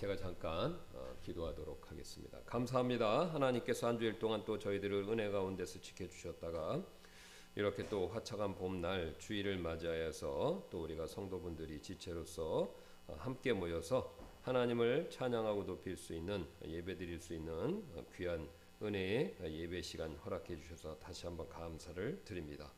제가 잠깐 어, 기도하도록 하겠습니다. 감사합니다. 하나님께서 한 주일 동안 또 저희들을 은혜 가운데서 지켜주셨다가 이렇게 또 화창한 봄날 주일을 맞이하여서 또 우리가 성도분들이 지체로서 어, 함께 모여서 하나님을 찬양하고 높일 수 있는 예배 드릴 수 있는 어, 귀한 은혜의 예배 시간 허락해 주셔서 다시 한번 감사를 드립니다.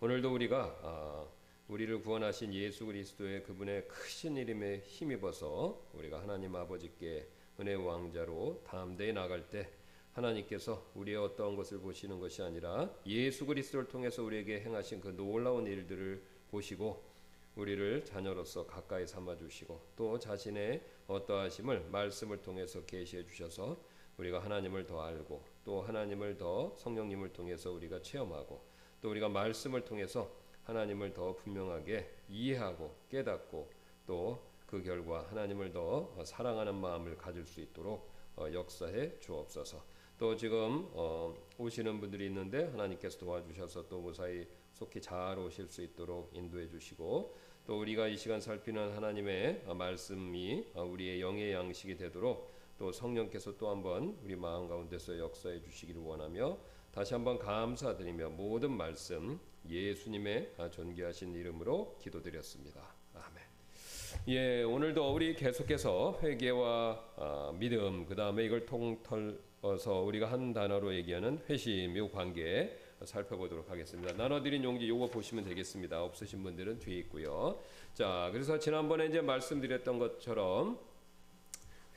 오늘도 우리가 아, 우리를 구원하신 예수 그리스도의 그분의 크신 이름에 힘입어서 우리가 하나님 아버지께 은혜 왕자로 담대히 나갈 때 하나님께서 우리의 어떠한 것을 보시는 것이 아니라 예수 그리스도를 통해서 우리에게 행하신 그 놀라운 일들을 보시고 우리를 자녀로서 가까이 삼아 주시고 또 자신의 어떠하심을 말씀을 통해서 계시해 주셔서 우리가 하나님을 더 알고 또 하나님을 더 성령님을 통해서 우리가 체험하고 또 우리가 말씀을 통해서 하나님을 더 분명하게 이해하고 깨닫고 또 그 결과 하나님을 더 사랑하는 마음을 가질 수 있도록 어, 역사해 주옵소서. 또 지금 어, 오시는 분들이 있는데 하나님께서 도와주셔서 또 무사히 속히 잘 오실 수 있도록 인도해 주시고 또 우리가 이 시간 살피는 하나님의 말씀이 우리의 영의 양식이 되도록 또 성령께서 또 한번 우리 마음 가운데서 역사해 주시기를 원하며 다시 한번 감사드리며 모든 말씀 예수님의 존귀하신 이름으로 기도드렸습니다. 아멘. 예, 오늘도 우리 계속해서 회개와 아, 믿음, 그 다음에 이걸 통틀어서 우리가 한 단어로 얘기하는 회심, 요 관계 살펴보도록 하겠습니다. 나눠드린 용지 요거 보시면 되겠습니다. 없으신 분들은 뒤에 있고요. 자, 그래서 지난번에 이제 말씀드렸던 것처럼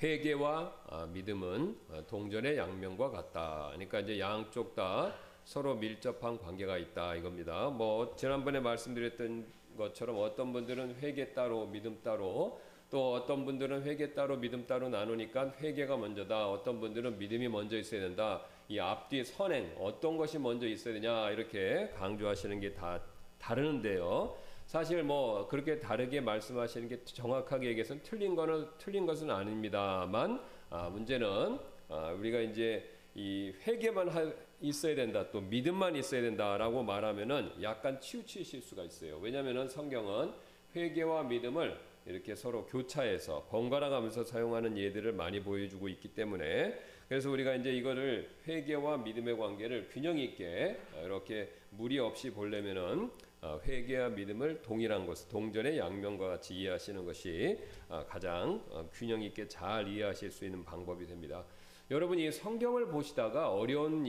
회개와 아, 믿음은 동전의 양면과 같다. 그러니까 이제 양쪽 다 서로 밀접한 관계가 있다 이겁니다. 뭐 지난번에 말씀드렸던 것처럼 어떤 분들은 회개 따로 믿음 따로 또 어떤 분들은 회개 따로 믿음 따로 나누니까 회개가 먼저다. 어떤 분들은 믿음이 먼저 있어야 된다. 이 앞뒤 선행 어떤 것이 먼저 있어야 되냐 이렇게 강조하시는 게 다 다르는데요. 사실 뭐 그렇게 다르게 말씀하시는 게 정확하게 얘기해서는 틀린 거는 틀린 것은 아닙니다만 아, 문제는 아, 우리가 이제 이 회개만 하, 있어야 된다 또 믿음만 있어야 된다라고 말하면은 약간 치우치실 수가 있어요. 왜냐하면은 성경은 회개와 믿음을 이렇게 서로 교차해서 번갈아 가면서 사용하는 예들을 많이 보여주고 있기 때문에 그래서 우리가 이제 이거를 회개와 믿음의 관계를 균형 있게 이렇게 무리 없이 보려면은 어, 회개와 믿음을 동일한 것, 동전의 양면과 같이 이해하시는 것이 어, 가장 어, 균형 있게 잘 이해하실 수 있는 방법이 됩니다. 여러분이 성경을 보시다가 어려운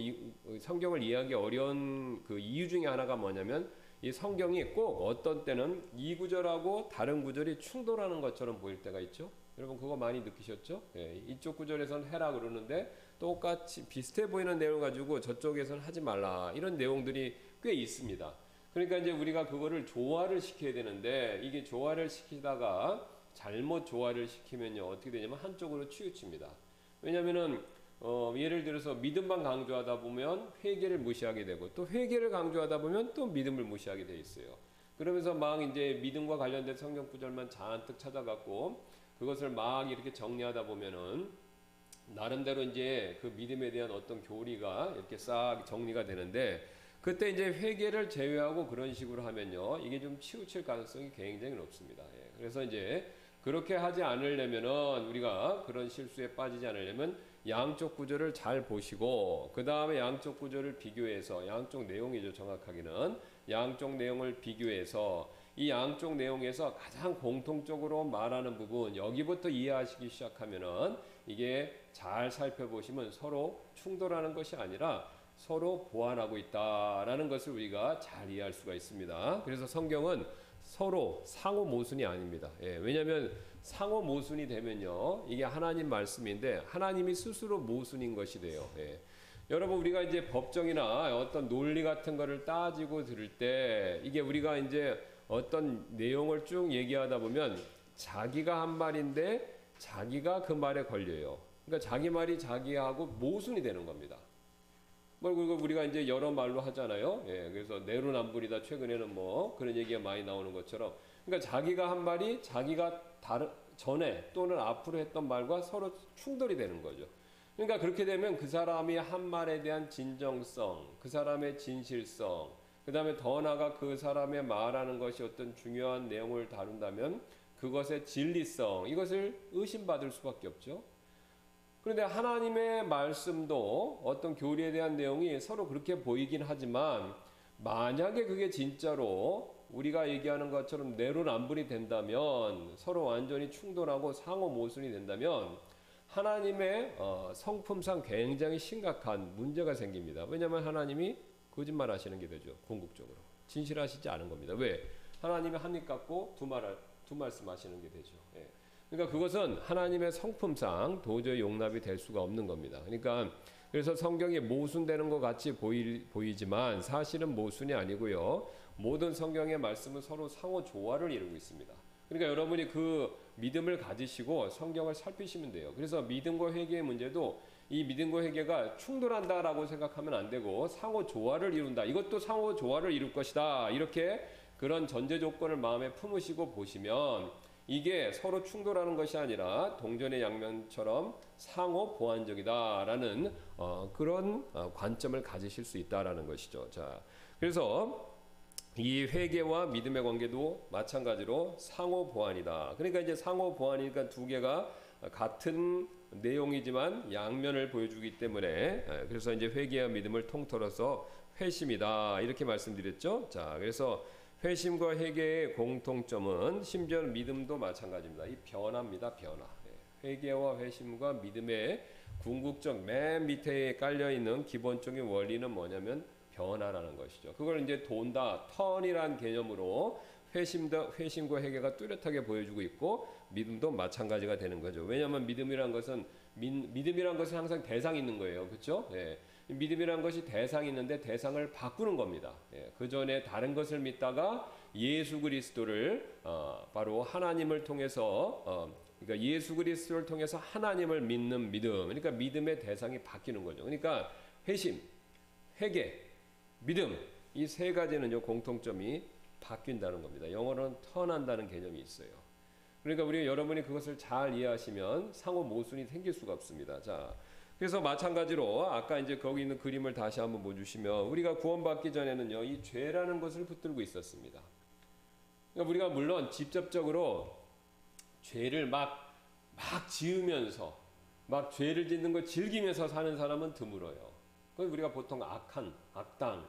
성경을 이해하기 어려운 그 이유 중에 하나가 뭐냐면 이 성경이 꼭 어떤 때는 이 구절하고 다른 구절이 충돌하는 것처럼 보일 때가 있죠. 여러분 그거 많이 느끼셨죠? 예, 이쪽 구절에서는 해라 그러는데 똑같이 비슷해 보이는 내용 가지고 저쪽에서는 하지 말라 이런 내용들이 꽤 있습니다. 그러니까 이제 우리가 그거를 조화를 시켜야 되는데 이게 조화를 시키다가 잘못 조화를 시키면요 어떻게 되냐면 한쪽으로 치우칩니다. 왜냐면은 어, 예를 들어서 믿음만 강조하다 보면 회개를 무시하게 되고 또 회개를 강조하다 보면 또 믿음을 무시하게 돼 있어요. 그러면서 막 이제 믿음과 관련된 성경 구절만 잔뜩 찾아갖고 그것을 막 이렇게 정리하다 보면은 나름대로 이제 그 믿음에 대한 어떤 교리가 이렇게 싹 정리가 되는데 그때 이제 회개를 제외하고 그런 식으로 하면요. 이게 좀 치우칠 가능성이 굉장히 높습니다. 예. 그래서 이제 그렇게 하지 않으려면은 우리가 그런 실수에 빠지지 않으려면 양쪽 구조를 잘 보시고 그 다음에 양쪽 구조를 비교해서 양쪽 내용이죠 정확하게는 양쪽 내용을 비교해서 이 양쪽 내용에서 가장 공통적으로 말하는 부분 여기부터 이해하시기 시작하면은 이게 잘 살펴보시면 서로 충돌하는 것이 아니라 서로 보완하고 있다라는 것을 우리가 잘 이해할 수가 있습니다. 그래서 성경은 서로 상호 모순이 아닙니다. 예, 왜냐하면 상호 모순이 되면요, 이게 하나님 말씀인데 하나님이 스스로 모순인 것이 돼요. 예. 여러분 우리가 이제 법정이나 어떤 논리 같은 거를 따지고 들을 때 이게 우리가 이제 어떤 내용을 쭉 얘기하다 보면 자기가 한 말인데 자기가 그 말에 걸려요. 그러니까 자기 말이 자기하고 모순이 되는 겁니다. 뭐 그리고 우리가 이제 여러 말로 하잖아요. 예, 그래서 내로남불이다. 최근에는 뭐 그런 얘기가 많이 나오는 것처럼, 그러니까 자기가 한 말이 자기가 다른 전에 또는 앞으로 했던 말과 서로 충돌이 되는 거죠. 그러니까 그렇게 되면 그 사람이 한 말에 대한 진정성, 그 사람의 진실성, 그 다음에 더 나아가 그 사람의 말하는 것이 어떤 중요한 내용을 다룬다면 그것의 진리성 이것을 의심받을 수밖에 없죠. 그런데 하나님의 말씀도 어떤 교리에 대한 내용이 서로 그렇게 보이긴 하지만 만약에 그게 진짜로 우리가 얘기하는 것처럼 내로남불이 된다면 서로 완전히 충돌하고 상호 모순이 된다면 하나님의 어, 성품상 굉장히 심각한 문제가 생깁니다. 왜냐하면 하나님이 거짓말 하시는 게 되죠. 궁극적으로. 진실하시지 않은 겁니다. 왜? 하나님이 한 입 갖고 두 말, 두 말씀 하시는 게 되죠. 예. 그러니까 그것은 하나님의 성품상 도저히 용납이 될 수가 없는 겁니다. 그러니까 그래서 성경이 모순되는 것 같이 보이, 보이지만 사실은 모순이 아니고요. 모든 성경의 말씀은 서로 상호 조화를 이루고 있습니다. 그러니까 여러분이 그 믿음을 가지시고 성경을 살피시면 돼요. 그래서 믿음과 회개의 문제도 이 믿음과 회개가 충돌한다라고 생각하면 안 되고 상호 조화를 이룬다. 이것도 상호 조화를 이룰 것이다. 이렇게 그런 전제 조건을 마음에 품으시고 보시면 이게 서로 충돌하는 것이 아니라 동전의 양면처럼 상호 보완적이다라는 어, 그런 어, 관점을 가지실 수 있다라는 것이죠. 자, 그래서 이 회개와 믿음의 관계도 마찬가지로 상호 보완이다. 그러니까 이제 상호 보완이니까 두 개가 같은 내용이지만 양면을 보여주기 때문에 예, 그래서 이제 회개와 믿음을 통틀어서 회심이다 이렇게 말씀드렸죠. 자, 그래서 회심과 회개의 공통점은 심지어 믿음도 마찬가지입니다. 이 변화입니다. 변화. 예, 회개와 회심과 믿음의 궁극적 맨 밑에 깔려 있는 기본적인 원리는 뭐냐면 변화라는 것이죠. 그걸 이제 돈다, 턴이란 개념으로 회심도 회심과 회개가 뚜렷하게 보여주고 있고 믿음도 마찬가지가 되는 거죠. 왜냐하면 믿음이란 것은 믿음이란 것은 항상 대상 있는 거예요, 그렇죠? 예. 믿음이란 것이 대상 있는데 대상을 바꾸는 겁니다. 예. 그 전에 다른 것을 믿다가 예수 그리스도를 어, 바로 하나님을 통해서 어, 그러니까 예수 그리스도를 통해서 하나님을 믿는 믿음. 그러니까 믿음의 대상이 바뀌는 거죠. 그러니까 회심, 회개, 믿음 이 세 가지는요 공통점이 바뀐다는 겁니다. 영어로는 턴한다는 개념이 있어요. 그러니까 우리 여러분이 그것을 잘 이해하시면 상호 모순이 생길 수가 없습니다. 자, 그래서 마찬가지로 아까 이제 거기 있는 그림을 다시 한번 보주시면 우리가 구원받기 전에는요 이 죄라는 것을 붙들고 있었습니다. 그러니까 우리가 물론 직접적으로 죄를 막 막 지으면서 막 죄를 짓는 걸 즐기면서 사는 사람은 드물어요. 그 우리가 보통 악한, 악당,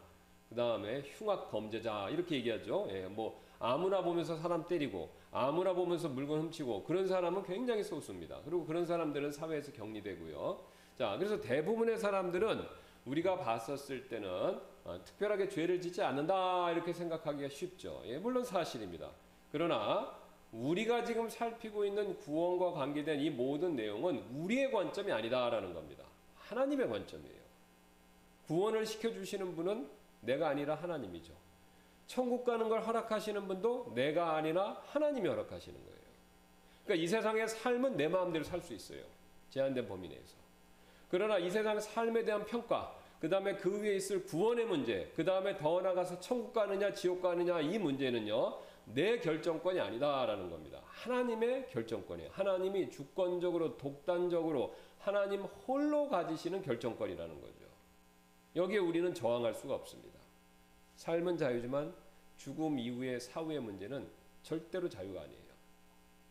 그 다음에 흉악 범죄자 이렇게 얘기하죠. 예, 뭐 아무나 보면서 사람 때리고 아무나 보면서 물건 훔치고 그런 사람은 굉장히 소수입니다. 그리고 그런 사람들은 사회에서 격리되고요. 자, 그래서 대부분의 사람들은 우리가 봤었을 때는 어, 특별하게 죄를 짓지 않는다 이렇게 생각하기가 쉽죠. 예, 물론 사실입니다. 그러나 우리가 지금 살피고 있는 구원과 관계된 이 모든 내용은 우리의 관점이 아니다라는 겁니다. 하나님의 관점이에요. 구원을 시켜주시는 분은 내가 아니라 하나님이죠. 천국 가는 걸 허락하시는 분도 내가 아니라 하나님이 허락하시는 거예요. 그러니까 이 세상의 삶은 내 마음대로 살 수 있어요. 제한된 범위 내에서. 그러나 이 세상의 삶에 대한 평가, 그 다음에 그 위에 있을 구원의 문제, 그 다음에 더 나아가서 천국 가느냐, 지옥 가느냐, 이 문제는요, 내 결정권이 아니다라는 겁니다. 하나님의 결정권이에요. 하나님이 주권적으로, 독단적으로, 하나님 홀로 가지시는 결정권이라는 거죠. 여기에 우리는 저항할 수가 없습니다. 삶은 자유지만 죽음 이후의 사후의 문제는 절대로 자유가 아니에요.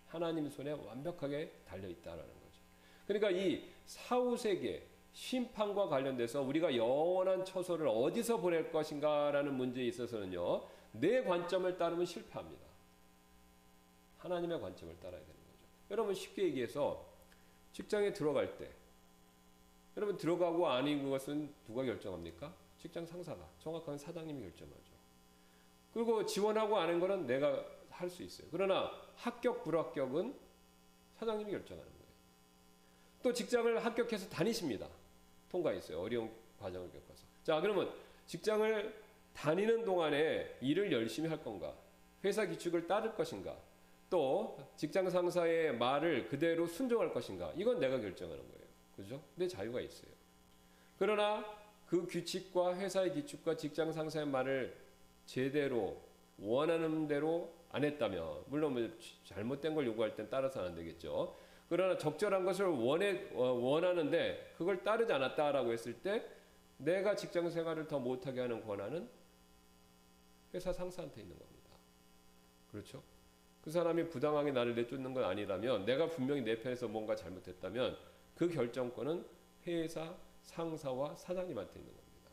하나님 손에 완벽하게 달려 있다라는 거죠. 그러니까 이 사후 세계 심판과 관련돼서 우리가 영원한 처소를 어디서 보낼 것인가라는 문제에 있어서는요. 내 관점을 따르면 실패합니다. 하나님의 관점을 따라야 되는 거죠. 여러분 쉽게 얘기해서 직장에 들어갈 때 여러분 들어가고 아닌 것은 누가 결정합니까? 직장 상사가 정확한 사장님이 결정하죠. 그리고 지원하고 아는 거는 내가 할 수 있어요. 그러나 합격 불합격은 사장님이 결정하는 거예요. 또 직장을 합격해서 다니십니다. 통과했어요. 어려운 과정을 겪어서. 자, 그러면 직장을 다니는 동안에 일을 열심히 할 건가? 회사 규칙을 따를 것인가? 또 직장 상사의 말을 그대로 순종할 것인가? 이건 내가 결정하는 거예요. 그죠? 내 자유가 있어요. 그러나 그 규칙과 회사의 규칙과 직장 상사의 말을 제대로 원하는 대로 안 했다면 물론 뭐 잘못된 걸 요구할 땐 따라서 안 되겠죠. 그러나 적절한 것을 원해 어, 원하는데 그걸 따르지 않았다라고 했을 때 내가 직장 생활을 더 못하게 하는 권한은 회사 상사한테 있는 겁니다. 그렇죠? 그 사람이 부당하게 나를 내쫓는 건 아니라면 내가 분명히 내 편에서 뭔가 잘못했다면 그 결정권은 회사 상사와 사장님한테 있는 겁니다.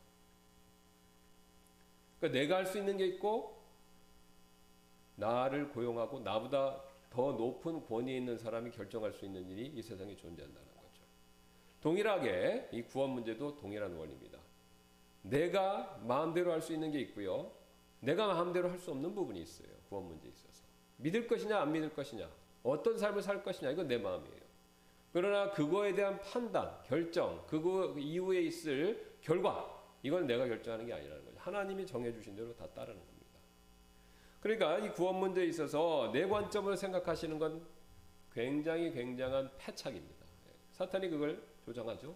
그러니까 내가 할 수 있는 게 있고 나를 고용하고 나보다 더 높은 권위 있는 사람이 결정할 수 있는 일이 이 세상에 존재한다는 거죠. 동일하게 이 구원 문제도 동일한 원리입니다. 내가 마음대로 할 수 있는 게 있고요. 내가 마음대로 할 수 없는 부분이 있어요. 구원 문제에 있어서. 믿을 것이냐 안 믿을 것이냐 어떤 삶을 살 것이냐 이건 내 마음이에요. 그러나 그거에 대한 판단, 결정, 그거 이후에 있을 결과 이건 내가 결정하는 게 아니라는 거죠. 하나님이 정해주신 대로 다 따르는 겁니다. 그러니까 이 구원 문제에 있어서 내 관점으로 생각하시는 건 굉장히 굉장한 패착입니다. 예. 사탄이 그걸 조장하죠.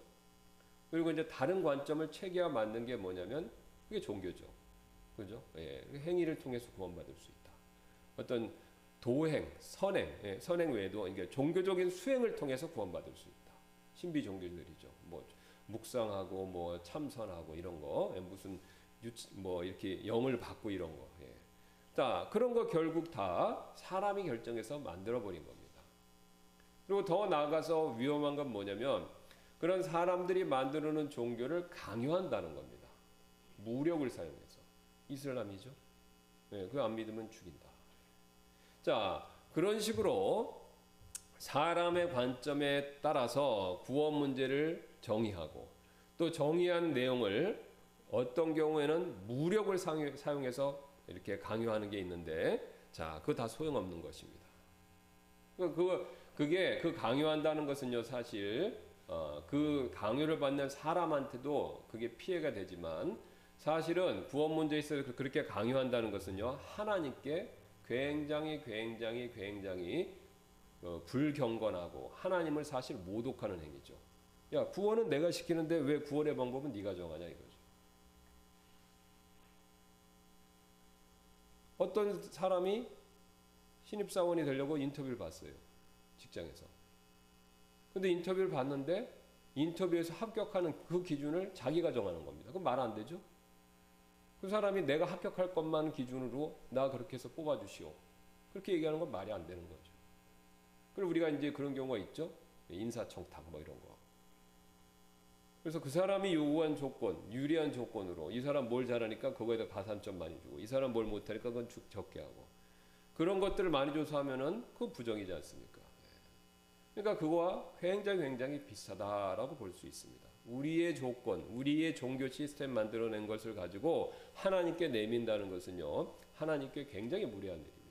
그리고 이제 다른 관점을 체계화 만든 게 뭐냐면 그게 종교죠. 그죠? 예. 행위를 통해서 구원받을 수 있다. 어떤 도행, 선행, 예. 선행 외에도 이게 종교적인 수행을 통해서 구원받을 수 있다. 신비 종교들이죠. 뭐 묵상하고 뭐 참선하고 이런 거, 예. 무슨 유치, 뭐 이렇게 영을 받고 이런 거. 예. 자, 그런 거 결국 다 사람이 결정해서 만들어 버린 겁니다. 그리고 더 나아가서 위험한 건 뭐냐면 그런 사람들이 만들어 놓은 종교를 강요한다는 겁니다. 무력을 사용해서. 이슬람이죠. 네, 그안 믿으면 죽인다. 자, 그런 식으로 사람의 관점에 따라서 구원 문제를 정의하고 또 정의한 내용을 어떤 경우에는 무력을 사용해서 이렇게 강요하는 게 있는데 자, 그거 다 소용없는 것입니다. 그 그게 그 강요한다는 것은요 사실 어, 그 강요를 받는 사람한테도 그게 피해가 되지만 사실은 구원 문제에 있어서 그렇게 강요한다는 것은요 하나님께 굉장히 굉장히 굉장히 어, 불경건하고 하나님을 사실 모독하는 행위죠. 야 구원은 내가 시키는데 왜 구원의 방법은 네가 정하냐 이거죠. 어떤 사람이 신입사원이 되려고 인터뷰를 봤어요. 직장에서. 근데 인터뷰를 봤는데 인터뷰에서 합격하는 그 기준을 자기가 정하는 겁니다. 그럼 말 안 되죠? 그 사람이 내가 합격할 것만 기준으로 나 그렇게 해서 뽑아주시오. 그렇게 얘기하는 건 말이 안 되는 거죠. 그리고 우리가 이제 그런 경우가 있죠. 인사청탁 뭐 이런 거. 그래서 그 사람이 요구한 조건, 유리한 조건으로 이 사람 뭘 잘하니까 그거에다 가산점 많이 주고 이 사람 뭘 못하니까 그건 적게 하고 그런 것들을 많이 줘서 하면은 그 부정이지 않습니까? 그러니까 그거와 굉장히 굉장히 비슷하다라고 볼 수 있습니다. 우리의 조건, 우리의 종교 시스템 만들어낸 것을 가지고 하나님께 내민다는 것은요, 하나님께 굉장히 무례한 일입니다.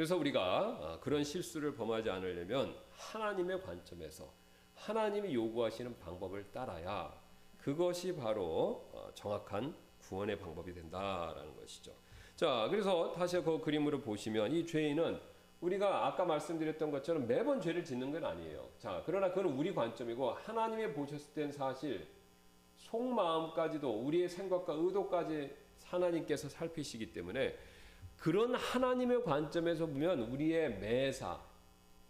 그래서 우리가 아, 그런 실수를 범하지 않으려면 하나님의 관점에서 하나님이 요구하시는 방법을 따라야 그것이 바로 어, 정확한 구원의 방법이 된다라는 것이죠. 자, 그래서 다시 그 그림으로 보시면 이 죄인은 우리가 아까 말씀드렸던 것처럼 매번 죄를 짓는 건 아니에요. 자, 그러나 그건 우리 관점이고 하나님이 보셨을 땐 사실 속마음까지도 우리의 생각과 의도까지 하나님께서 살피시기 때문에 그런 하나님의 관점에서 보면 우리의 매사,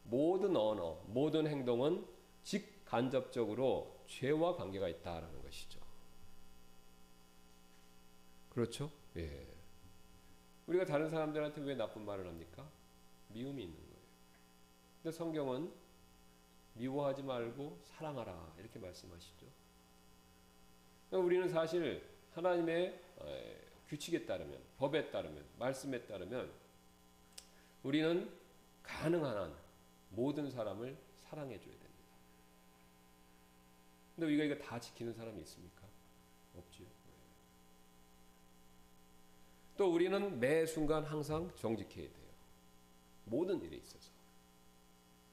모든 언어, 모든 행동은 직간접적으로 죄와 관계가 있다라는 것이죠. 그렇죠? 예. 우리가 다른 사람들한테 왜 나쁜 말을 합니까? 미움이 있는 거예요. 근데 성경은 미워하지 말고 사랑하라 이렇게 말씀하시죠. 그러니까 우리는 사실 하나님의 규칙에 따르면 법에 따르면 말씀에 따르면 우리는 가능한 한 모든 사람을 사랑해 줘야 됩니다. 근데 우리가 이거 다 지키는 사람이 있습니까? 없지요. 또 우리는 매 순간 항상 정직해야 돼요. 모든 일에 있어서.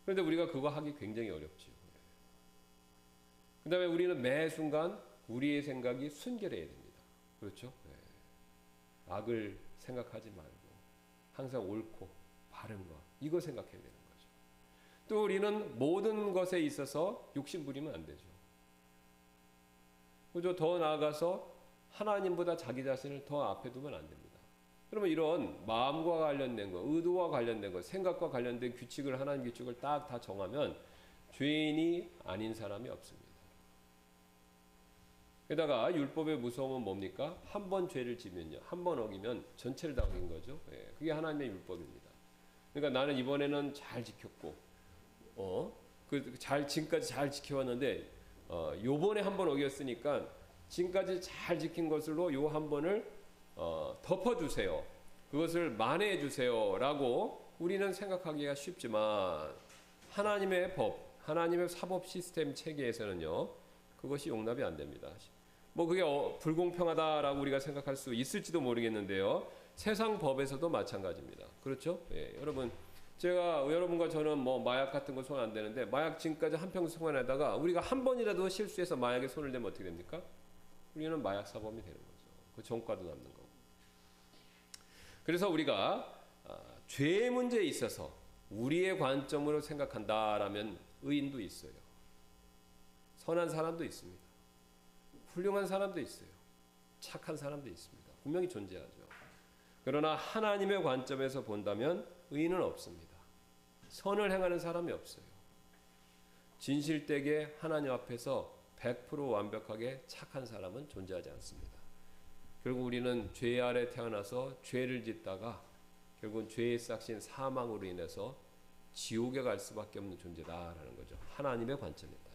그런데 우리가 그거 하기 굉장히 어렵지요. 그 다음에 우리는 매 순간 우리의 생각이 순결해야 됩니다. 그렇죠? 네. 악을 생각하지 말고 항상 옳고 바른 것 이거 생각해야 되는 거죠. 또 우리는 모든 것에 있어서 욕심 부리면 안 되죠. 그죠? 더 나아가서 하나님보다 자기 자신을 더 앞에 두면 안 됩니다. 그러면 이런 마음과 관련된 거, 의도와 관련된 거, 생각과 관련된 규칙을 하나님 규칙을 딱 다 정하면 죄인이 아닌 사람이 없습니다. 게다가 율법의 무서움은 뭡니까? 한 번 죄를 지면요. 한 번 어기면 전체를 다 어긴 거죠. 예, 그게 하나님의 율법입니다. 그러니까 나는 이번에는 잘 지켰고, 어, 그 잘 지금까지 잘 지켜왔는데, 어, 요번에 한 번 어겼으니까 지금까지 잘 지킨 것으로 요 한 번을 어, 덮어주세요. 그것을 만회해 주세요 라고 우리는 생각하기가 쉽지만 하나님의 법, 하나님의 사법 시스템 체계에서는요 그것이 용납이 안 됩니다. 뭐 그게 어, 불공평하다라고 우리가 생각할 수 있을지도 모르겠는데요. 세상 법에서도 마찬가지입니다. 그렇죠? 예, 여러분 제가 여러분과 저는 뭐 마약 같은 거 손안 대는데 마약 지금까지 한평생 생활하다가 우리가 한 번이라도 실수해서 마약에 손을 대면 어떻게 됩니까? 우리는 마약 사범이 되는 거죠. 그 전과도 남는 거고. 그래서 우리가 아, 죄의 문제에 있어서 우리의 관점으로 생각한다라면 의인도 있어요. 선한 사람도 있습니다. 훌륭한 사람도 있어요. 착한 사람도 있습니다. 분명히 존재하죠. 그러나 하나님의 관점에서 본다면 의인은 없습니다. 선을 행하는 사람이 없어요. 진실되게 하나님 앞에서 100% 완벽하게 착한 사람은 존재하지 않습니다. 결국 우리는 죄 아래 태어나서 죄를 짓다가 결국은 죄의 싹신 사망으로 인해서 지옥에 갈 수밖에 없는 존재다라는 거죠. 하나님의 따르면.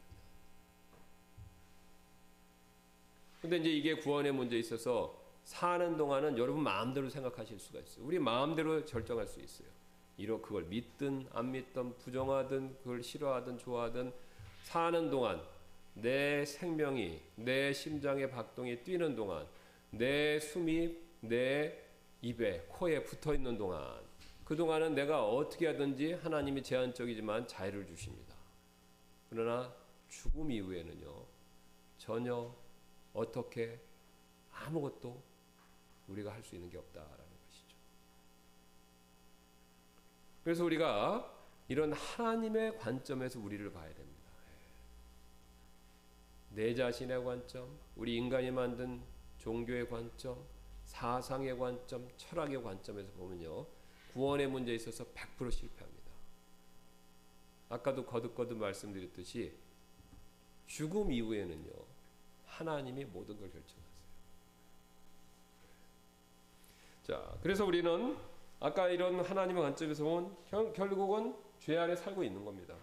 근데 이제 이게 구원의 문제에 있어서 사는 동안은 여러분 마음대로 생각하실 수가 있어요. 우리 마음대로 결정할 수 있어요. 이로 그걸 믿든 안 믿든 부정하든 그걸 싫어하든 좋아하든 사는 동안 내 생명이 내 심장의 박동이 뛰는 동안 내 숨이 내 입에 코에 붙어 있는 동안 그 동안은 내가 어떻게 하든지 하나님이 제한적이지만 자유를 주십니다. 그러나 죽음 이후에는요 전혀 어떻게 아무것도 우리가 할 수 있는 게 없다라는 것이죠. 그래서 우리가 이런 하나님의 관점에서 우리를 봐야 됩니다. 내 자신의 관점, 우리 인간이 만든 종교의 관점, 사상의 관점, 철학의 관점에서 보면요. 구원의 문제에 있어서 100% 실패합니다. 아까도 거듭거듭 말씀드렸듯이 죽음 이후에는요. 하나님이 모든 걸 결정하세요. 자, 그래서 우리는 아까 이런 하나님의 관점에서 본 결국은 죄 아래 살고 있는 겁니다.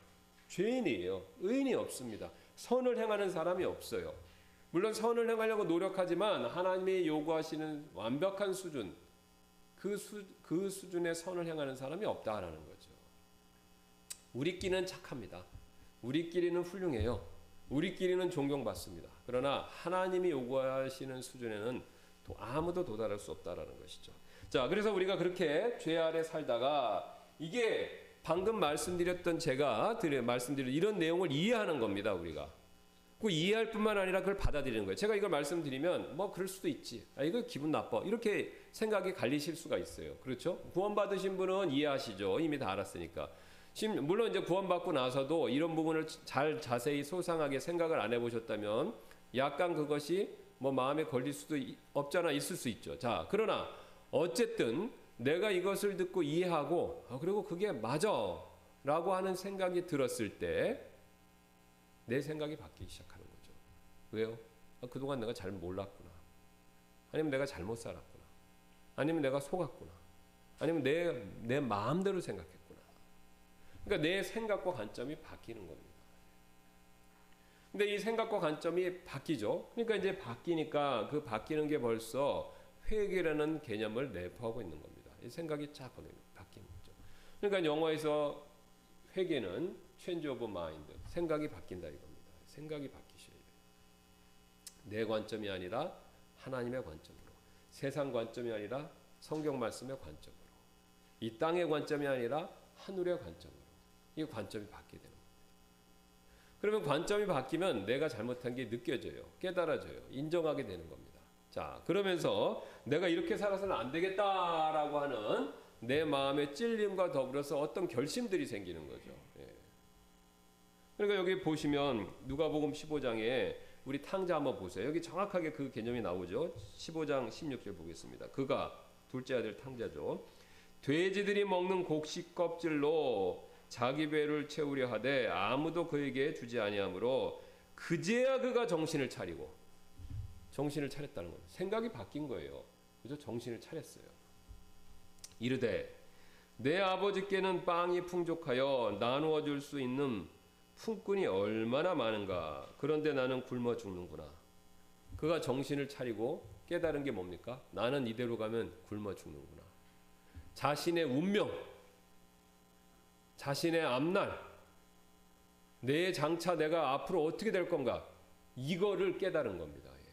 죄인이에요. 의인이 없습니다. 선을 행하는 사람이 없어요. 물론 선을 행하려고 노력하지만 하나님이 요구하시는 완벽한 수준, 그, 수, 그 수준의 선을 행하는 사람이 없다라는 거죠. 우리끼리는 착합니다. 우리끼리는 훌륭해요. 우리끼리는 존경받습니다. 그러나 하나님이 요구하시는 수준에는 또 아무도 도달할 수 없다라는 것이죠. 자, 그래서 우리가 그렇게 죄 아래 살다가 이게 방금 말씀드렸던 제가 드려 말씀드린 이런 내용을 이해하는 겁니다, 우리가. 그 이해할 뿐만 아니라 그걸 받아들이는 거예요. 제가 이걸 말씀드리면 뭐 그럴 수도 있지. 아 이거 기분 나빠. 이렇게 생각이 갈리실 수가 있어요. 그렇죠? 구원받으신 분은 이해하시죠. 이미 다 알았으니까. 물론 이제 구원받고 나서도 이런 부분을 잘 자세히 소상하게 생각을 안 해보셨다면 약간 그것이 뭐 마음에 걸릴 수도 없잖아 있을 수 있죠. 자, 그러나 어쨌든 내가 이것을 듣고 이해하고 아, 그리고 그게 맞아라고 하는 생각이 들었을 때 내 생각이 바뀌기 시작하는 거죠. 왜요? 아, 그동안 내가 잘 몰랐구나. 아니면 내가 잘못 살았구나. 아니면 내가 속았구나. 아니면 내, 내 마음대로 생각했구나. 그러니까 내 생각과 관점이 바뀌는 겁니다. 근데 이 생각과 관점이 바뀌죠. 그러니까 이제 바뀌니까 그 바뀌는 게 벌써 회계라는 개념을 내포하고 있는 겁니다. 이 생각이 쫙 바뀌는 거죠. 그러니까 영어에서 회계는 change of mind, 생각이 바뀐다 이겁니다. 생각이 바뀌셔야 돼요. 내 관점이 아니라 하나님의 관점으로, 세상 관점이 아니라 성경 말씀의 관점으로, 이 땅의 관점이 아니라 하늘의 관점으로, 이 관점이 바뀌게 되는 겁니다. 그러면 관점이 바뀌면 내가 잘못한 게 느껴져요, 깨달아져요, 인정하게 되는 겁니다. 자, 그러면서 내가 이렇게 살아서는 안 되겠다라고 하는 내 마음의 찔림과 더불어서 어떤 결심들이 생기는 거죠. 예. 그러니까 여기 보시면 누가복음 15장에 우리 탕자 한번 보세요. 여기 정확하게 그 개념이 나오죠. 15장 16절 보겠습니다. 그가 둘째 아들 탕자죠. 돼지들이 먹는 곡식 껍질로 자기 배를 채우려 하되 아무도 그에게 주지 아니하므로 그제야 그가 정신을 차리고 정신을 차렸다는 겁니다. 생각이 바뀐 거예요. 그죠? 정신을 차렸어요. 이르되 내 아버지께는 빵이 풍족하여 나누어 줄 수 있는 품꾼이 얼마나 많은가. 그런데 나는 굶어 죽는구나. 그가 정신을 차리고 깨달은 게 뭡니까? 나는 이대로 가면 굶어 죽는구나. 자신의 운명, 자신의 앞날, 내 장차 내가 앞으로 어떻게 될 건가? 이거를 깨달은 겁니다. 예.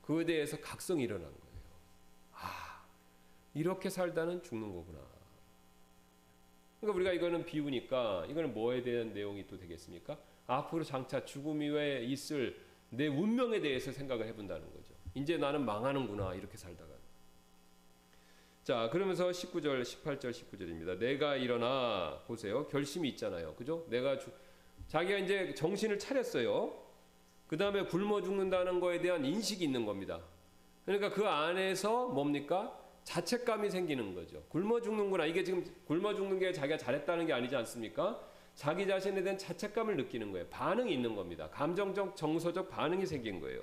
그에 대해서 각성이 일어난 거예요. 아, 이렇게 살다는 죽는 거구나. 그러니까 우리가 이거는 비우니까 이거는 뭐에 대한 내용이 또 되겠습니까? 앞으로 장차 죽음 이후에 있을 내 운명에 대해서 생각을 해본다는 거죠. 이제 나는 망하는구나 이렇게 살다가. 자 그러면서 19절, 18절, 19절입니다. 내가 일어나 보세요. 결심이 있잖아요. 그죠? 내가 주, 자기가 이제 정신을 차렸어요. 그 다음에 굶어 죽는다는 거에 대한 인식이 있는 겁니다. 그러니까 그 안에서 뭡니까? 자책감이 생기는 거죠. 굶어 죽는구나. 이게 지금 굶어 죽는 게 자기가 잘했다는 게 아니지 않습니까? 자기 자신에 대한 자책감을 느끼는 거예요. 반응이 있는 겁니다. 감정적, 정서적 반응이 생긴 거예요.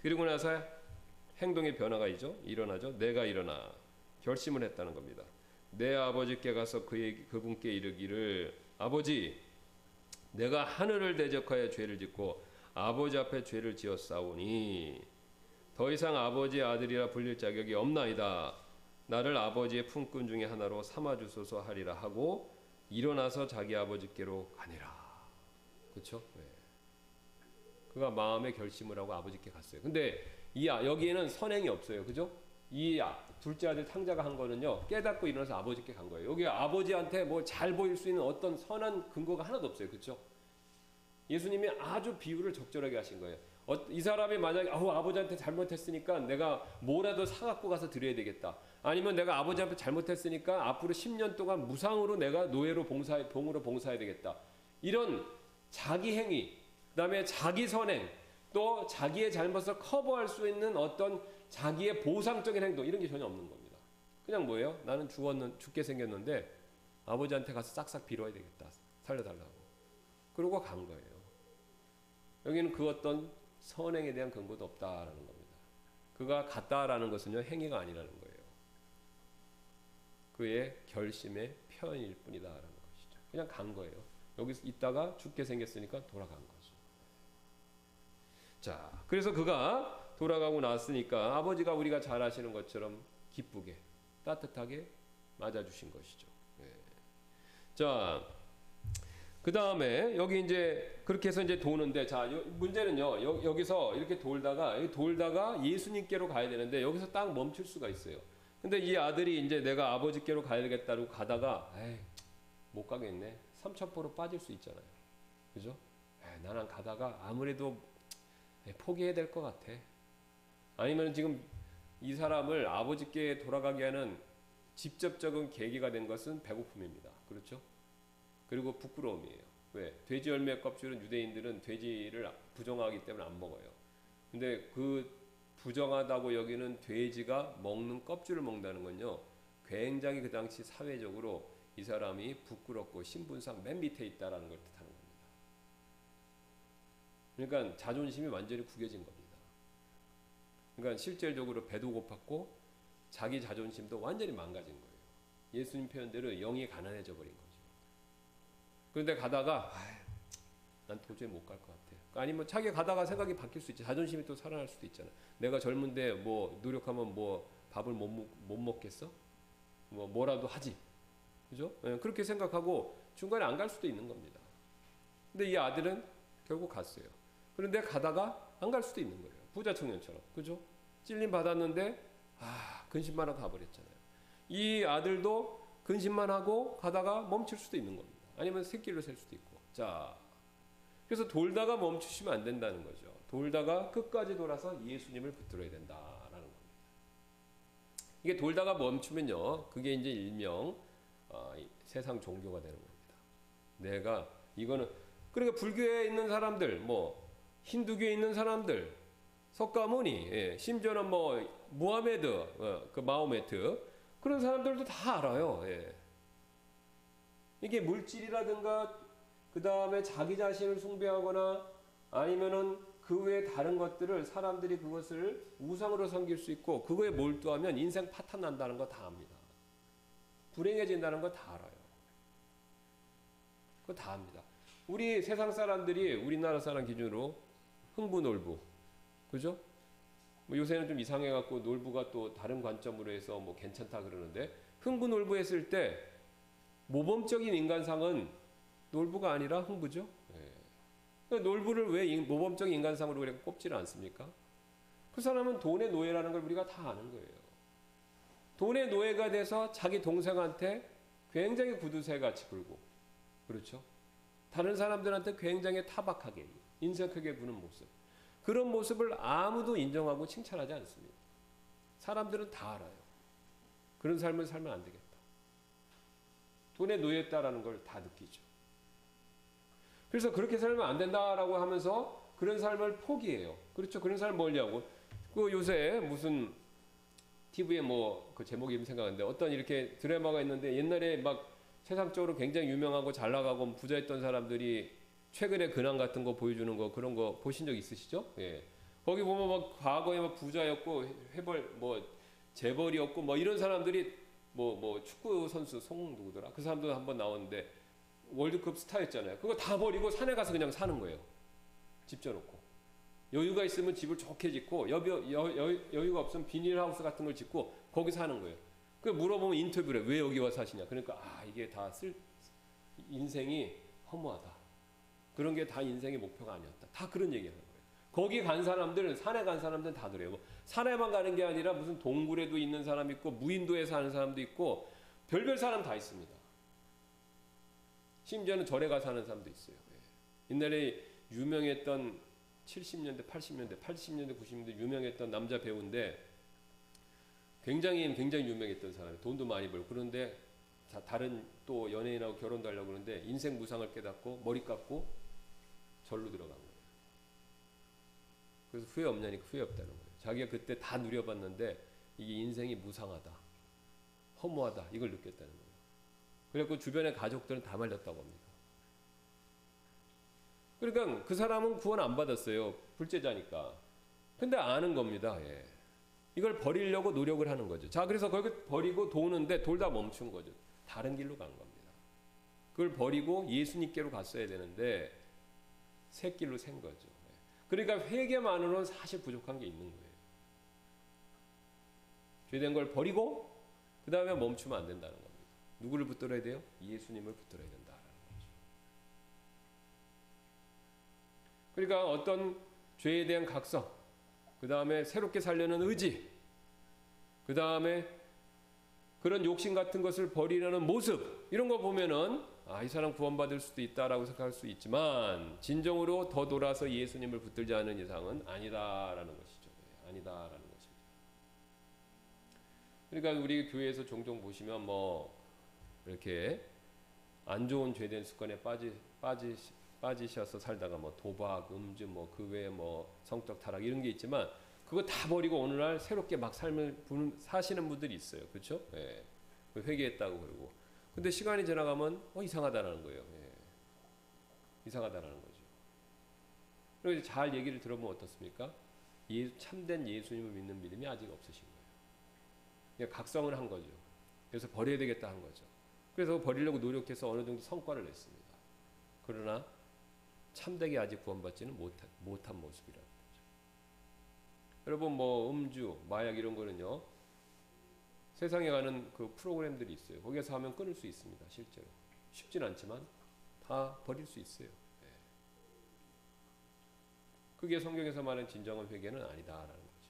그리고 나서 행동의 변화가 있죠. 일어나죠. 내가 일어나 결심을 했다는 겁니다. 내 아버지께 가서 그의 그분께 이르기를 아버지 내가 하늘을 대적하여 죄를 짓고 아버지 앞에 죄를 지었사오니 더 이상 아버지의 아들이라 불릴 자격이 없나이다. 나를 아버지의 품꾼 중에 하나로 삼아 주소서 하리라 하고 일어나서 자기 아버지께로 가니라. 그렇죠? 네. 그가 마음의 결심을 하고 아버지께 갔어요. 근데 이 아, 여기에는 선행이 없어요. 그죠? 이 아, 둘째 아들 탕자가 한 거는요. 깨닫고 일어나서 아버지께 간 거예요. 여기 아버지한테 뭐 잘 보일 수 있는 어떤 선한 근거가 하나도 없어요. 그렇죠? 예수님이 아주 비유를 적절하게 하신 거예요. 어, 이 사람이 만약에 아우 아버지한테 잘못했으니까 내가 뭐라도 사갖고 가서 드려야 되겠다. 아니면 내가 아버지한테 잘못했으니까 앞으로 10년 동안 무상으로 내가 노예로 봉사 봉으로 봉사해야 되겠다. 이런 자기 행위, 그다음에 자기 선행, 또 자기의 잘못을 커버할 수 있는 어떤 자기의 보상적인 행동 이런 게 전혀 없는 겁니다. 그냥 뭐예요? 나는 죽었는 죽게 생겼는데 아버지한테 가서 싹싹 빌어야 되겠다. 살려달라고. 그러고 간 거예요. 여기는 그 어떤 선행에 대한 근거도 없다라는 겁니다. 그가 갔다라는 것은요 행위가 아니라는 거예요. 그의 결심의 표현일 뿐이다라는 것이죠. 그냥 간 거예요. 여기서 있다가 죽게 생겼으니까 돌아간 거죠. 자, 그래서 그가 돌아가고 났으니까 아버지가 우리가 잘 아시는 것처럼 기쁘게 따뜻하게 맞아주신 것이죠. 네. 자, 그 다음에 여기 이제 그렇게 해서 이제 도는데 자 문제는요 여, 여기서 이렇게 돌다가 돌다가 예수님께로 가야 되는데 여기서 딱 멈출 수가 있어요. 근데 이 아들이 이제 내가 아버지께로 가야겠다고 가다가 에이 못 가겠네 삼천포로 빠질 수 있잖아요. 그죠? 에이, 나는 가다가 아무래도 포기해야 될 것 같아. 아니면 지금 이 사람을 아버지께 돌아가게 하는 직접적인 계기가 된 것은 배고픔입니다. 그렇죠? 그리고 부끄러움이에요. 왜? 돼지 열매 껍질은 유대인들은 돼지를 부정하기 때문에 안 먹어요. 근데 그 부정하다고 여기는 돼지가 먹는 껍질을 먹는다는 건요. 굉장히 그 당시 사회적으로 이 사람이 부끄럽고 신분상 맨 밑에 있다라는 걸 뜻하는 겁니다. 그러니까 자존심이 완전히 구겨진 겁니다. 그러니까 실질적으로 배도 고팠고 자기 자존심도 완전히 망가진 거예요. 예수님 표현대로 영이 가난해져 버린 거죠. 그런데 가다가 난 도저히 못 갈 것 같아. 아니면 자기 가다가 생각이 바뀔 수 있지. 자존심이 또 살아날 수도 있잖아. 내가 젊은데 뭐 노력하면 뭐 밥을 못, 먹, 못 먹겠어? 뭐 뭐라도 하지. 그죠? 네, 그렇게 생각하고 중간에 안 갈 수도 있는 겁니다. 근데 이 아들은 결국 갔어요. 그런데 가다가 안 갈 수도 있는 거예요. 부자 청년처럼. 그죠? 찔림 받았는데 아, 근심만 하고 가버렸잖아요. 이 아들도 근심만 하고 가다가 멈출 수도 있는 겁니다. 아니면 새끼로 셀 수도 있고. 자, 그래서 돌다가 멈추시면 안 된다는 거죠. 돌다가 끝까지 돌아서 예수님을 붙들어야 된다라는 겁니다. 이게 돌다가 멈추면요, 그게 이제 일명 어, 세상 종교가 되는 겁니다. 내가 이거는 그러니까 불교에 있는 사람들, 뭐 힌두교에 있는 사람들, 석가모니, 예, 심지어는 뭐 무하메드, 어, 그 마호메트 그런 사람들도 다 알아요. 예. 이게 물질이라든가 그 다음에 자기 자신을 숭배하거나 아니면은 그 외에 다른 것들을 사람들이 그것을 우상으로 섬길 수 있고 그거에 몰두하면 인생 파탄 난다는 거 다 압니다. 불행해진다는 거 다 알아요. 그거 다 압니다. 우리 세상 사람들이 우리나라 사람 기준으로 흥부 놀부 그죠? 뭐 요새는 좀 이상해 갖고 놀부가 또 다른 관점으로 해서 뭐 괜찮다 그러는데 흥부 놀부 했을 때 모범적인 인간상은 놀부가 아니라 흥부죠. 예. 그러니까 놀부를 왜 인- 모범적인 인간상으로 그래 꼽지를 않습니까? 그 사람은 돈의 노예라는 걸 우리가 다 아는 거예요. 돈의 노예가 돼서 자기 동생한테 굉장히 구두쇠 같이 굴고 그렇죠? 다른 사람들한테 굉장히 타박하게 인색하게 구는 모습 그런 모습을 아무도 인정하고 칭찬하지 않습니다. 사람들은 다 알아요. 그런 삶을 살면 안 되겠다. 돈의 노예다라는 걸 다 느끼죠. 그래서 그렇게 살면 안 된다라고 하면서 그런 삶을 포기해요. 그렇죠. 그런 삶 멀리하고 그 요새 무슨 TV에 뭐 그 제목이 생각하는데 어떤 이렇게 드라마가 있는데 옛날에 막 세상적으로 굉장히 유명하고 잘 나가고 부자였던 사람들이 최근에 근황 같은 거 보여주는 거 그런 거 보신 적 있으시죠? 예. 거기 보면 막 과거에 막 부자였고 해벌 뭐 재벌이었고 뭐 이런 사람들이 뭐뭐 축구 선수 송 누구더라 그 사람도 한번 나왔는데 월드컵 스타였잖아요. 그거 다 버리고 산에 가서 그냥 사는 거예요. 집 져놓고 여유가 있으면 집을 좋게 짓고 여유, 여, 여, 여유가 없으면 비닐하우스 같은 걸 짓고 거기 사는 거예요. 그 물어보면 인터뷰를 해. 왜 여기 와 사시냐. 그러니까 아 이게 다 쓸 인생이 허무하다. 그런 게 다 인생의 목표가 아니었다. 다 그런 얘기하는 거예요. 거기 간 사람들은 산에 간 사람들은 다 그래요. 뭐 산에만 가는 게 아니라 무슨 동굴에도 있는 사람 있고 무인도에 사는 사람도 있고 별별 사람 다 있습니다. 심지어는 절에 가 사는 사람도 있어요. 예. 옛날에 유명했던 70년대, 80년대, 80년대, 90년대 유명했던 남자 배우인데 굉장히 굉장히 유명했던 사람이 돈도 많이 벌고 그런데 자, 다른 또 연예인하고 결혼도 하려고 그러는데 인생 무상을 깨닫고 머리 깎고 절로 들어간 거예요. 그래서 후회 없냐니까 후회 없다는 거예요. 자기가 그때 다 누려봤는데 이게 인생이 무상하다. 허무하다. 이걸 느꼈다는 거예요. 그래갖고 주변의 가족들은 다 말렸다고 합니다. 그러니까 그 사람은 구원 안 받았어요. 불제자니까. 근데 아는 겁니다. 예. 이걸 버리려고 노력을 하는 거죠. 자, 그래서 그걸 버리고 도는데 돌다 멈춘 거죠. 다른 길로 간 겁니다. 그걸 버리고 예수님께로 갔어야 되는데 새 길로 샌 거죠. 예. 그러니까 회개만으로는 사실 부족한 게 있는 거예요. 죄된 걸 버리고 그 다음에 멈추면 안 된다는 겁니다. 누구를 붙들어야 돼요? 예수님을 붙들어야 된다라는 거죠. 그러니까 어떤 죄에 대한 각성, 그 다음에 새롭게 살려는 의지, 그 다음에 그런 욕심 같은 것을 버리려는 모습 이런 거 보면은 아 이 사람 구원받을 수도 있다라고 생각할 수 있지만 진정으로 더 돌아서 예수님을 붙들지 않은 이상은 아니다라는 것이죠. 네, 아니다라는 것입니다. 그러니까 우리 교회에서 종종 보시면 뭐 이렇게 안 좋은 죄된 습관에 빠지 빠지 빠지셔서 살다가 뭐 도박, 음주, 뭐 그 외에 뭐 성적 타락 이런 게 있지만 그거 다 버리고 오늘날 새롭게 막 삶을 사시는 분들이 있어요. 그렇죠? 예. 그 회개했다고 그러고. 근데 시간이 지나가면 어 이상하다라는 거예요. 예. 이상하다라는 거죠. 그리고 잘 얘기를 들어보면 어떻습니까? 예, 참된 예수님을 믿는 믿음이 아직 없으신 거예요. 그냥 각성을 한 거죠. 그래서 버려야 되겠다 한 거죠. 그래서 버리려고 노력해서 어느 정도 성과를 냈습니다. 그러나 참되게 아직 구원받지는 못한, 못한 모습이라는 거죠. 여러분 뭐 음주, 마약 이런 거는요. 세상에 가는 그 프로그램들이 있어요. 거기에서 하면 끊을 수 있습니다. 실제로. 쉽진 않지만 다 버릴 수 있어요. 예. 그게 성경에서 말하는 진정한 회개는 아니다라는 거죠.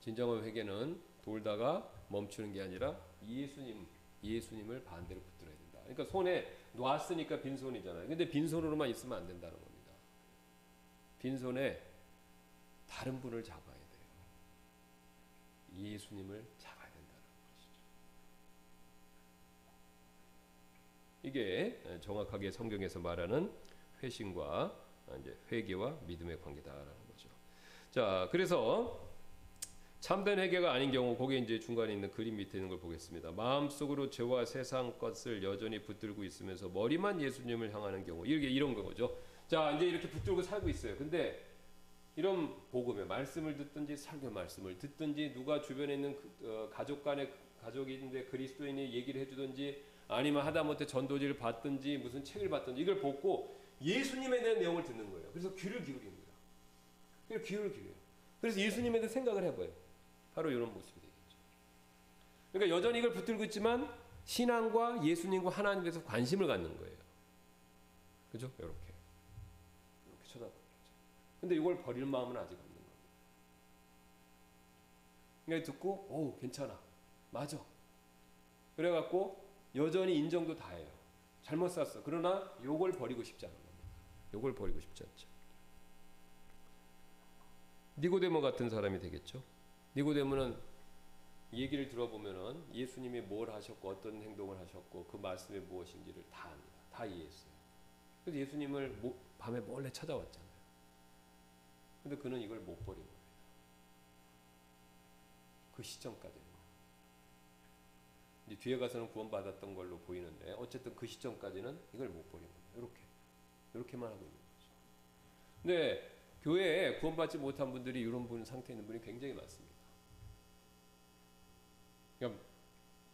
진정한 회개는 돌다가 멈추는 게 아니라 예수님, 예수님을 반대로 붙들어야 된다. 그러니까 손에 놨으니까 빈손이잖아요. 근데 빈손으로만 있으면 안 된다는 겁니다. 빈손에 다른 분을 돼요. 예수님을 잡아야 된다는 것이죠. 이게 정확하게 성경에서 말하는 회심과 이제 회개와 믿음의 관계다라는 거죠. 자, 그래서 참된 회개가 아닌 경우 거기에 이제 중간에 있는 그림 밑에 있는 걸 보겠습니다. 마음속으로 죄와 세상 것을 여전히 붙들고 있으면서 머리만 예수님을 향하는 경우 이게 이런 거죠. 자 이제 이렇게 붙들고 살고 있어요. 근데 이런 복음의 말씀을 듣든지 설교 말씀을 듣든지 누가 주변에 있는 그, 어, 가족 간의 가족인데 그리스도인이 얘기를 해주든지 아니면 하다못해 전도지를 받든지 무슨 책을 받든지 이걸 보고 예수님에 대한 내용을 듣는 거예요. 그래서 귀를 기울입니다. 그래서 귀를 기울여요. 그래서 예수님에 대해 생각을 해봐요. 바로 이런 모습이 되겠죠. 그러니까 여전히 이걸 붙들고 있지만 신앙과 예수님과 하나님에 대해서 관심을 갖는 거예요. 그죠? 이렇게. 이렇게 쳐다보는 거죠. 근데 이걸 버릴 마음은 아직 없는 겁니다. 그러니까 듣고, 오, 괜찮아. 맞아. 그래갖고 여전히 인정도 다 해요. 잘못 샀어. 그러나 요걸 버리고 싶지 않은 겁니다. 요걸 버리고 싶지 않죠. 니고데모 같은 사람이 되겠죠. 니고데모는 얘기를 들어보면은 예수님이 뭘 하셨고 어떤 행동을 하셨고 그 말씀이 무엇인지를 다 압니다. 다 이해했어요. 그래서 예수님을 모, 밤에 몰래 찾아왔잖아요. 근데 그는 이걸 못 버린 거예요. 그 시점까지는. 뒤에 가서는 구원받았던 걸로 보이는데 어쨌든 그 시점까지는 이걸 못 버린 거예요. 이렇게. 이렇게만 하고 있는 거죠. 근데 교회에 구원받지 못한 분들이 이런 분 상태에 있는 분이 굉장히 많습니다. 그러니까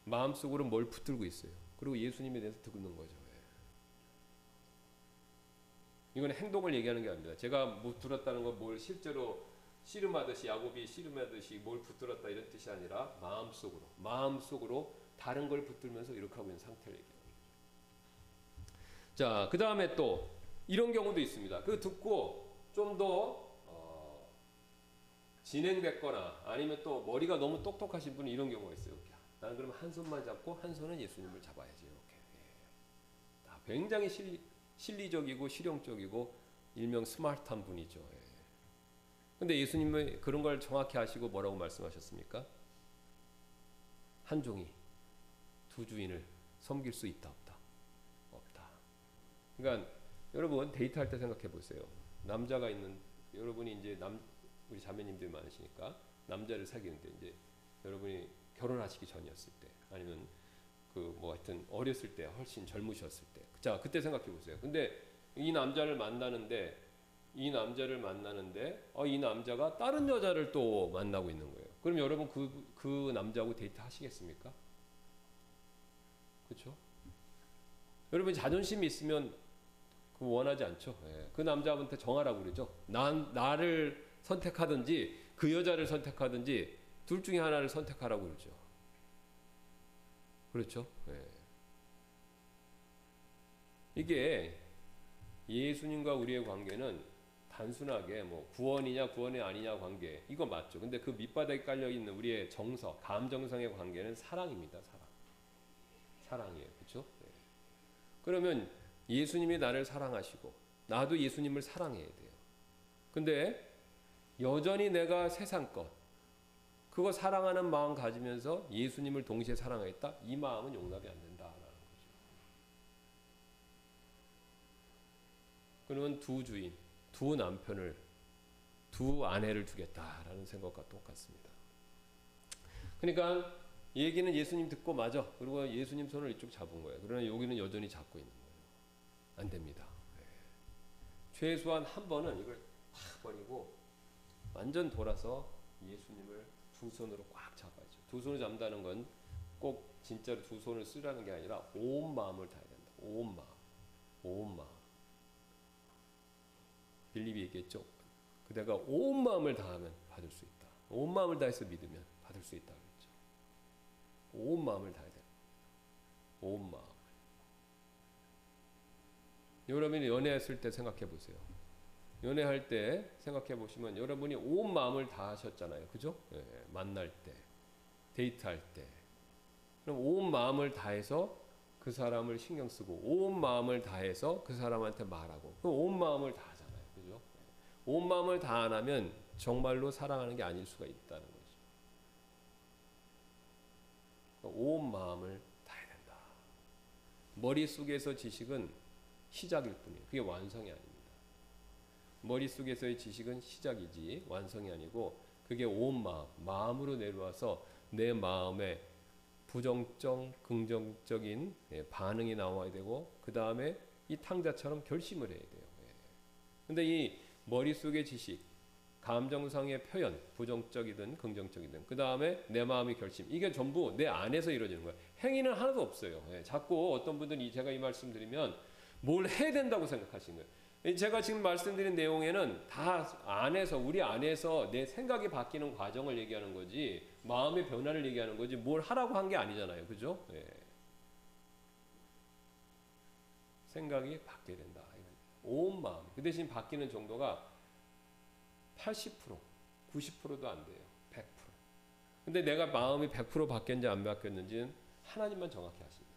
마음속으로 뭘 붙들고 있어요. 그리고 예수님에 대해서 듣는 거죠. 예. 이건 행동을 얘기하는 게 아닙니다. 제가 못 들었다는 건 뭘 실제로 씨름하듯이 야곱이 씨름하듯이 뭘 붙들었다 이런 뜻이 아니라 마음속으로 마음속으로 다른 걸 붙들면서 이렇게 하고 있는 상태를 얘기합니다. 자, 그 다음에 또 이런 경우도 있습니다. 그 듣고 좀더 어, 진행됐거나 아니면 또 머리가 너무 똑똑하신 분은 이런 경우가 있어요. 나는 그럼 한 손만 잡고 한 손은 예수님을 잡아야지 이렇게. 예. 굉장히 실, 실리적이고 실용적이고 일명 스마트한 분이죠. 예. 근데 예수님은 그런 걸 정확히 아시고 뭐라고 말씀하셨습니까? 한 종이 두 주인을 섬길 수 있다 없다 없다. 그러니까 여러분 데이트할 때 생각해 보세요. 남자가 있는 여러분이 이제 남 우리 자매님들 많으시니까 남자를 사귀는데 이제 여러분이 결혼하시기 전이었을 때 아니면 그 뭐 하여튼 어렸을 때 훨씬 젊으셨을 때. 자, 그때 생각해 보세요. 근데 이 남자를 만나는데 이 남자를 만나는데 어, 이 남자가 다른 여자를 또 만나고 있는 거예요. 그럼 여러분 그, 그 남자하고 데이트 하시겠습니까? 그렇죠? 여러분 자존심이 있으면 그 원하지 않죠. 예. 그 남자한테 정하라고 그러죠. 난 나를 선택하든지 그 여자를 선택하든지 둘 중에 하나를 선택하라고 그러죠. 그렇죠? 예. 이게 예수님과 우리의 관계는 단순하게 뭐 구원이냐 구원이 아니냐 관계 이거 맞죠. 근데 그 밑바닥에 깔려 있는 우리의 정서, 감정성의 관계는 사랑입니다. 사랑. 사랑이에요. 그렇죠? 네. 그러면 예수님이 나를 사랑하시고 나도 예수님을 사랑해야 돼요. 근데 여전히 내가 세상 것 그거 사랑하는 마음 가지면서 예수님을 동시에 사랑하겠다? 이 마음은 용납이 안 된다라는 거죠. 그러면 두 주인, 두 남편을, 두 아내를 두겠다라는 생각과 똑같습니다. 그러니까 얘기는 예수님 듣고 맞아. 그리고 예수님 손을 이쪽 잡은 거예요. 그러나 여기는 여전히 잡고 있는 거예요. 안 됩니다. 네. 최소한 한 번은 이걸 팍 버리고 완전 돌아서 예수님을 두 손으로 꽉 잡아야죠. 두 손을 잡는다는 건 꼭 진짜로 두 손을 쓰라는 게 아니라 온 마음을 다해야 된다. 온 마음. 온 마음. 빌립이 얘기했죠. 그대가 온 마음을 다하면 받을 수 있다. 온 마음을 다해서 믿으면 받을 수 있다 그랬죠. 온 마음을 다해야 된다. 온 마음. 여러분이 연애했을 때 생각해 보세요. 연애할 때 생각해 보시면 여러분이 온 마음을 다 하셨잖아요. 그죠? 예, 만날 때, 데이트할 때. 그럼 온 마음을 다해서 그 사람을 신경 쓰고 온 마음을 다해서 그 사람한테 말하고 온 마음을 다 하잖아요. 그죠? 온 마음을 다 안 하면 정말로 사랑하는 게 아닐 수가 있다는 거죠. 온 마음을 다해야 된다. 머릿속에서 지식은 시작일 뿐이에요. 그게 완성이 아닙니다. 머릿속에서의 지식은 시작이지 완성이 아니고 그게 온 마음, 마음으로 내려와서 내 마음에 부정적, 긍정적인 예, 반응이 나와야 되고 그 다음에 이 탕자처럼 결심을 해야 돼요. 예. 근데 이 머릿속의 지식, 감정상의 표현, 부정적이든 긍정적이든 그 다음에 내 마음의 결심 이게 전부 내 안에서 이루어지는 거예요. 행위는 하나도 없어요. 예, 자꾸 어떤 분들이 제가 이 말씀 드리면 뭘 해야 된다고 생각하시는 거예요. 예, 제가 지금 말씀드린 내용에는 다 안에서 우리 안에서 내 생각이 바뀌는 과정을 얘기하는 거지 마음의 변화를 얘기하는 거지 뭘 하라고 한 게 아니잖아요. 그죠? 예. 생각이 바뀌어야 된다. 온 마음. 그 대신 바뀌는 정도가 80%, 90%도 안 돼요. 100%. 근데 내가 마음이 100% 바뀌었는지 안 바뀌었는지는 하나님만 정확히 아십니다.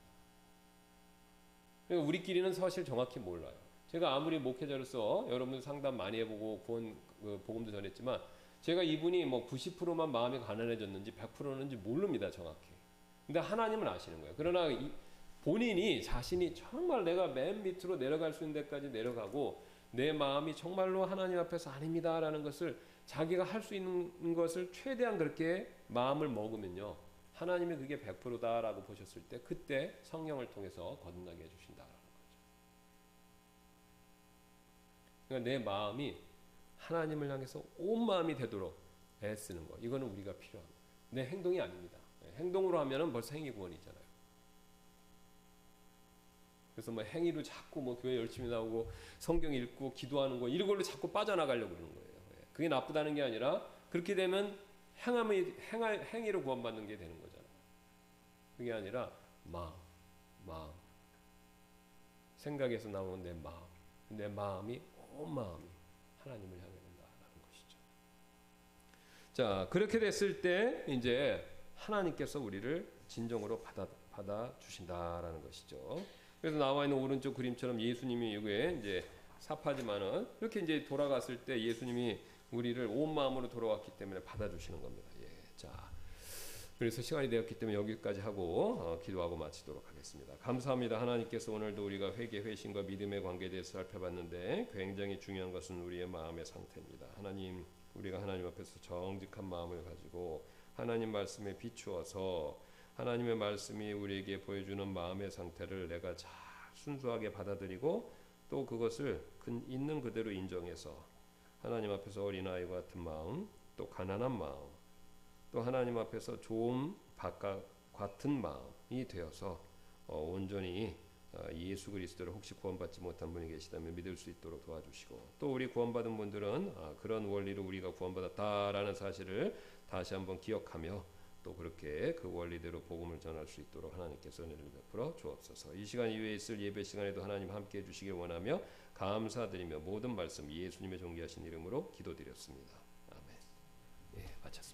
그러니까 우리끼리는 사실 정확히 몰라요. 제가 아무리 목회자로서 여러분 상담 많이 해보고 구원 그 복음도 전했지만 제가 이분이 뭐 90%만 마음이 가난해졌는지 100%는지 모릅니다 정확히. 근데 하나님은 아시는 거예요. 그러나 이 본인이 자신이 정말 내가 맨 밑으로 내려갈 수 있는 데까지 내려가고 내 마음이 정말로 하나님 앞에서 아닙니다라는 것을 자기가 할 수 있는 것을 최대한 그렇게 마음을 먹으면요. 하나님이 그게 100%다라고 보셨을 때 그때 성령을 통해서 거듭나게 해주신다라는 거죠. 그러니까 내 마음이 하나님을 향해서 온 마음이 되도록 애쓰는 거. 이거는 우리가 필요한 거예요. 내 행동이 아닙니다. 예, 행동으로 하면은 벌써 행위 구원이잖아요. 그래서 뭐 행위로 자꾸 뭐 교회 열심히 나오고 성경 읽고 기도하는 거 이런 걸로 자꾸 빠져나가려고 그러는 거예요. 예, 그게 나쁘다는 게 아니라 그렇게 되면 행함이 행하, 행위로 구원받는 게 되는 거잖아요. 그게 아니라 마음, 마음, 생각에서 나오는 내 마음, 내 마음이 온 마음이 하나님을 향해 된다라는 것이죠. 자 그렇게 됐을 때 이제 하나님께서 우리를 진정으로 받아 받아 주신다라는 것이죠. 그래서 나와 있는 오른쪽 그림처럼 예수님이 이게 이제 사파지만은 이렇게 이제 돌아갔을 때 예수님이 우리를 온 마음으로 돌아왔기 때문에 받아 주시는 겁니다. 예, 자, 그래서 시간이 되었기 때문에 여기까지 하고 어, 기도하고 마치도록 하겠습니다. 감사합니다. 하나님께서 오늘도 우리가 회개, 회심과 믿음의 관계에 대해서 살펴봤는데 굉장히 중요한 것은 우리의 마음의 상태입니다. 하나님, 우리가 하나님 앞에서 정직한 마음을 가지고 하나님 말씀에 비추어서 하나님의 말씀이 우리에게 보여주는 마음의 상태를 내가 잘 순수하게 받아들이고 또 그것을 있는 그대로 인정해서 하나님 앞에서 어린아이와 같은 마음, 또 가난한 마음, 또 하나님 앞에서 좋은 바깥 같은 마음이 되어서 어, 온전히 어, 예수 그리스도를 혹시 구원받지 못한 분이 계시다면 믿을 수 있도록 도와주시고 또 우리 구원받은 분들은 아, 그런 원리로 우리가 구원받았다라는 사실을 다시 한번 기억하며 또 그렇게 그 원리대로 복음을 전할 수 있도록 하나님께서 은혜를 베풀어 주옵소서. 이 시간 이후에 있을 예배 시간에도 하나님 함께 해 주시길 원하며 감사드리며 모든 말씀 예수님의 존귀하신 이름으로 기도드렸습니다. 아멘. 예, 마쳤습니다.